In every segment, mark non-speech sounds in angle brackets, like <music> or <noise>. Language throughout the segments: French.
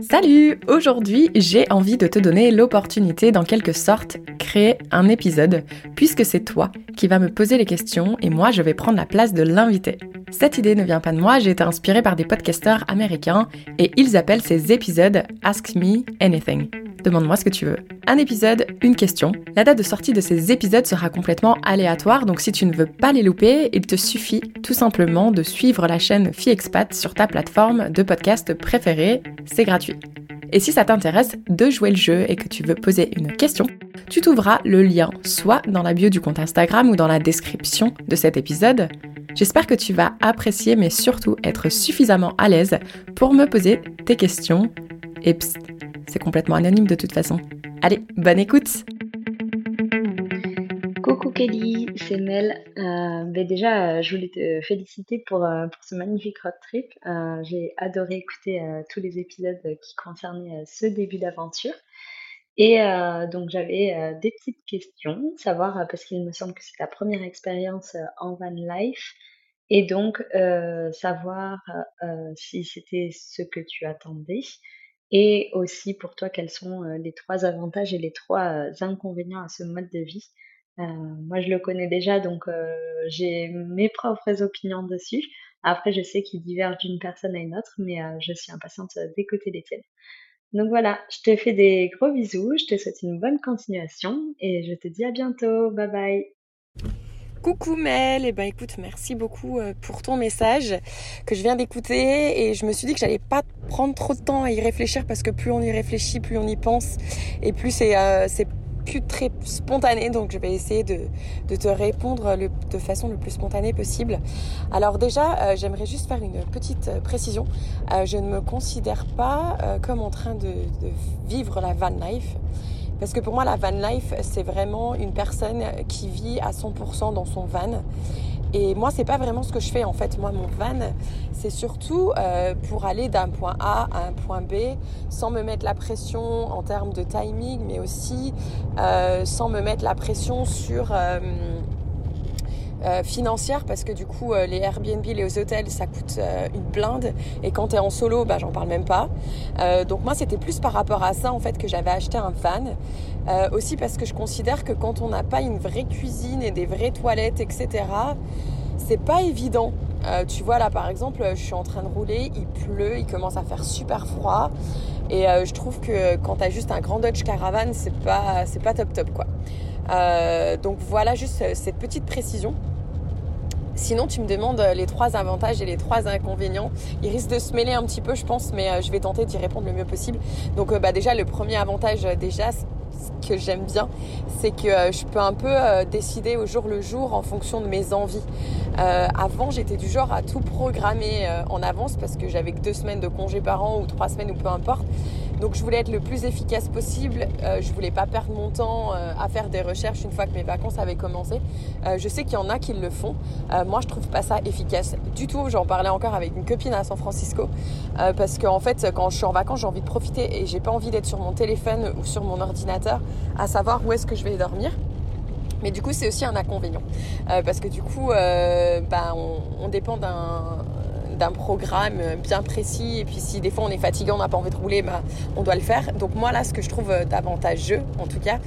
Salut Aujourd'hui, j'ai envie de te donner l'opportunité d'en quelque sorte créer un épisode, puisque c'est toi qui vas me poser les questions et moi je vais prendre la place de l'invité. Cette idée ne vient pas de moi, j'ai été inspirée par des podcasteurs américains et ils appellent ces épisodes Ask Me Anything. Demande-moi ce que tu veux. Un épisode, une question. La date de sortie de ces épisodes sera complètement aléatoire, donc si tu ne veux pas les louper, il te suffit tout simplement de suivre la chaîne FiExpat sur ta plateforme de podcast préférée. C'est gratuit. Et si ça t'intéresse de jouer le jeu et que tu veux poser une question, tu trouveras le lien soit dans la bio du compte Instagram ou dans la description de cet épisode. J'espère que tu vas apprécier mais surtout être suffisamment à l'aise pour me poser tes questions. Et psst, c'est complètement anonyme de toute façon. Allez, bonne écoute Kelly, c'est Mel. Euh, ben déjà, euh, je voulais te féliciter pour, euh, ce magnifique road trip. J'ai adoré écouter tous les épisodes qui concernaient ce début d'aventure. Et donc j'avais des petites questions, savoir parce qu'il me semble que c'est ta première expérience en van life, et donc savoir si c'était ce que tu attendais, et aussi pour toi, quels sont les trois avantages et les trois inconvénients à ce mode de vie. Euh, moi, je le connais déjà, donc j'ai mes propres opinions dessus. Après, je sais qu'ils divergent d'une personne à une autre, mais je suis impatiente d'écouter les tiennes. Donc voilà, je te fais des gros bisous, je te souhaite une bonne continuation et je te dis à bientôt. Bye bye. Coucou Mel, et eh ben écoute, merci beaucoup euh, pour ton message que je viens d'écouter et je me suis dit que j'allais pas prendre trop de temps à y réfléchir parce que plus on y réfléchit, plus on y pense et plus c'est euh, plus très spontané donc je vais essayer de, te répondre de façon le plus spontanée possible. Alors déjà, euh, j'aimerais juste faire une petite précision. je ne me considère pas comme en train de, de vivre la van life. Parce que pour moi, la van life, c'est vraiment une personne qui vit à 100% dans son van. Et moi, c'est pas vraiment ce que je fais en fait. Moi, mon van, c'est surtout euh, pour aller d'un point A à un point B sans me mettre la pression en termes de timing, mais aussi euh, sans me mettre la pression sur euh, euh, financière parce que du coup euh, les Airbnb, les hôtels ça coûte euh, une blinde et quand tu es en solo bah j'en parle même pas. donc moi c'était plus par rapport à ça en fait que j'avais acheté un van. aussi parce que je considère que quand on n'a pas une vraie cuisine et des vraies toilettes etc c'est pas évident. tu vois là par exemple je suis en train de rouler, il pleut, il commence à faire super froid et je trouve que quand tu as juste un grand Dodge Caravan c'est pas, c'est pas top top quoi. donc voilà juste cette petite précision. Sinon, tu me demandes euh, les trois avantages et les trois inconvénients. Ils risquent de se mêler un petit peu, je pense, mais euh, je vais tenter d'y répondre le mieux possible. Donc, euh, bah, déjà, le premier avantage, déjà, que j'aime bien, c'est que je peux un peu décider au jour le jour en fonction de mes envies. avant, j'étais du genre à tout programmer en avance parce que j'avais que deux semaines de congé par an ou trois semaines ou peu importe. Donc je voulais être le plus efficace possible. Euh, je voulais pas perdre mon temps euh, à faire des recherches une fois que mes vacances avaient commencé. Euh, je sais qu'il y en a qui le font. moi, je trouve pas ça efficace du tout. J'en parlais encore avec une copine à San Francisco parce qu'en en fait, quand je suis en vacances, j'ai envie de profiter et j'ai pas envie d'être sur mon téléphone ou sur mon ordinateur à savoir où est-ce que je vais dormir. Mais du coup, c'est aussi un inconvénient. parce que du coup, bah, on, dépend d'un d'un programme bien précis. Et puis si des fois on est fatigué, on n'a pas envie de rouler, bah, on doit le faire. Donc moi là, ce que je trouve avantageux, en tout cas,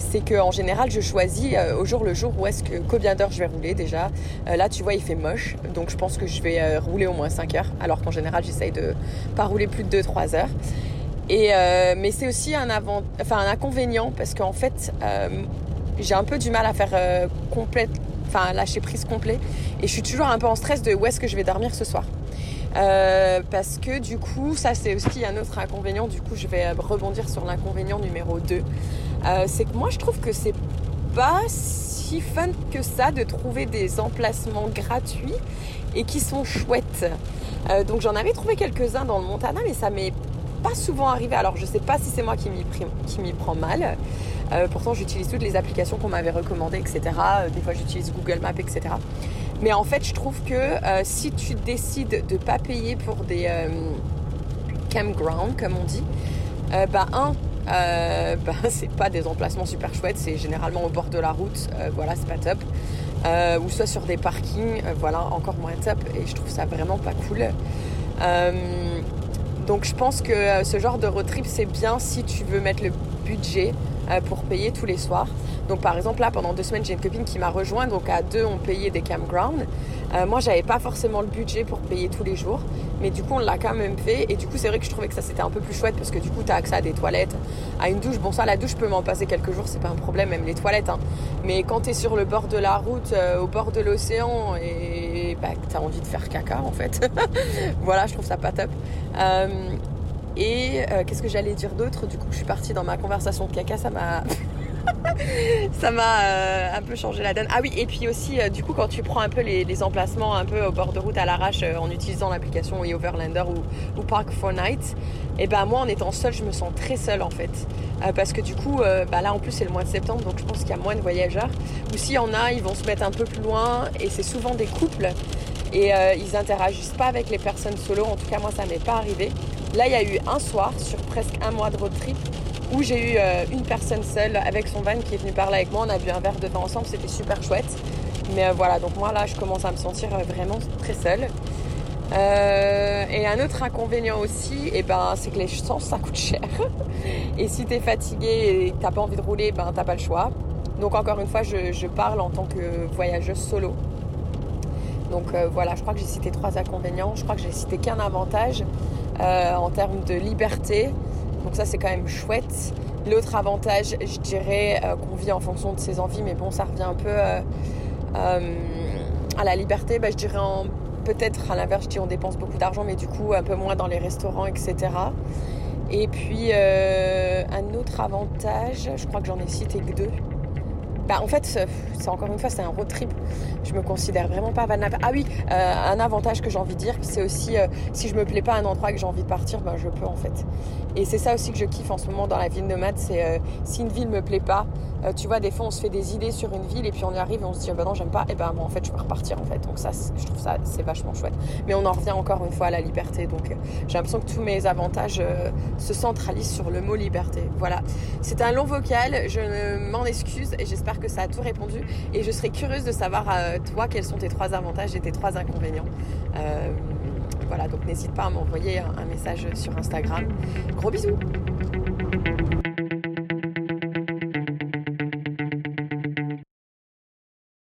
c'est qu'en général, je choisis euh, au jour le jour où est-ce que combien d'heures je vais rouler déjà. Euh, là, tu vois, il fait moche, donc je pense que je vais euh, rouler au moins 5 heures, alors qu'en général, j'essaye de pas rouler plus de 2-3 heures. Et, mais c'est aussi un, avant, enfin, un inconvénient parce qu'en fait, j'ai un peu du mal à faire complète, enfin lâcher prise complet. Et je suis toujours un peu en stress de où est-ce que je vais dormir ce soir. Euh, parce que du coup, ça c'est aussi un autre inconvénient, du coup je vais rebondir sur l'inconvénient numéro 2. Euh, c'est que moi je trouve que c'est pas si fun que ça de trouver des emplacements gratuits et qui sont chouettes. Euh, donc j'en avais trouvé quelques-uns dans le Montana, mais ça m'est pas souvent arrivé. Alors je sais pas si c'est moi qui m'y prends mal. pourtant j'utilise toutes les applications qu'on m'avait recommandées, etc. des fois j'utilise Google Maps, etc. Mais en fait, je trouve que euh, si tu décides de ne pas payer pour des euh, campgrounds, comme on dit, euh, bah un, <laughs> bah, c'est pas des emplacements super chouettes, c'est généralement au bord de la route, voilà, c'est pas top. ou soit sur des parkings, voilà, encore moins top, et je trouve ça vraiment pas cool. Donc je pense que ce genre de road trip c'est bien si tu veux mettre le budget pour payer tous les soirs. Donc par exemple là pendant deux semaines j'ai une copine qui m'a rejoint donc à deux on payait des campgrounds. Euh, moi j'avais pas forcément le budget pour payer tous les jours mais du coup on l'a quand même fait et du coup c'est vrai que je trouvais que ça c'était un peu plus chouette parce que du coup tu as accès à des toilettes, à une douche. Bon ça la douche je peux m'en passer quelques jours c'est pas un problème même les toilettes hein. mais quand tu es sur le bord de la route euh, au bord de l'océan et bah, tu as envie de faire caca en fait. <laughs> voilà je trouve ça pas top. Euh, et qu'est-ce que j'allais dire d'autre? Du coup, je suis partie dans ma conversation de caca, ça m'a <laughs> ça m'a euh, un peu changé la donne. Ah oui, et puis aussi, euh, du coup, quand tu prends un peu les, emplacements un peu au bord de route à l'arrache euh, en utilisant l'application Overlander ou, ou Park for Night, et eh ben moi, en étant seule, je me sens très seule en fait. parce que du coup, bah là en plus, c'est le mois de septembre, donc je pense qu'il y a moins de voyageurs. Ou s'il y en a, ils vont se mettre un peu plus loin, et c'est souvent des couples. Et ils interagissent pas avec les personnes solo. En tout cas, moi, ça m'est pas arrivé. Là, il y a eu un soir sur presque un mois de road trip où j'ai eu euh, une personne seule avec son van qui est venue parler avec moi. On a bu un verre de vin ensemble, c'était super chouette. Mais euh, voilà, donc moi là, je commence à me sentir euh, vraiment très seule. et un autre inconvénient aussi, et eh ben, c'est que les l'essence ça coûte cher. <laughs> et si tu es fatigué et que t'as pas envie de rouler, ben t'as pas le choix. Donc encore une fois, je, parle en tant que voyageuse solo. Donc voilà, je crois que j'ai cité trois inconvénients. Je crois que j'ai cité qu'un avantage en termes de liberté. Donc ça c'est quand même chouette. L'autre avantage, je dirais euh, qu'on vit en fonction de ses envies, mais bon, ça revient un peu euh, euh, à la liberté. Bah, je dirais peut-être à l'inverse, je dis on dépense beaucoup d'argent, mais du coup un peu moins dans les restaurants, etc. Et puis un autre avantage, je crois que j'en ai cité que deux. Bah, en fait, c'est encore une fois, c'est un road trip. Je me considère vraiment pas van Ah oui, un avantage que j'ai envie de dire, c'est aussi si je me plais pas à un endroit et que j'ai envie de partir, ben, je peux en fait. Et c'est ça aussi que je kiffe en ce moment dans la ville nomade, c'est euh, si une ville me plaît pas, euh, tu vois, des fois on se fait des idées sur une ville et puis on y arrive et on se dit, oh, bah non, j'aime pas, et ben moi en fait je peux repartir en fait. Donc ça, je trouve ça, c'est vachement chouette. Mais on en revient encore une fois à la liberté. Donc euh, j'ai l'impression que tous mes avantages se centralisent sur le mot liberté. Voilà. C'est un long vocal, je m'en excuse et j'espère que ça a tout répondu. Et je serais curieuse de savoir, toi, quels sont tes trois avantages et tes trois inconvénients. Voilà, donc n'hésite pas à m'envoyer un message sur Instagram. Gros bisous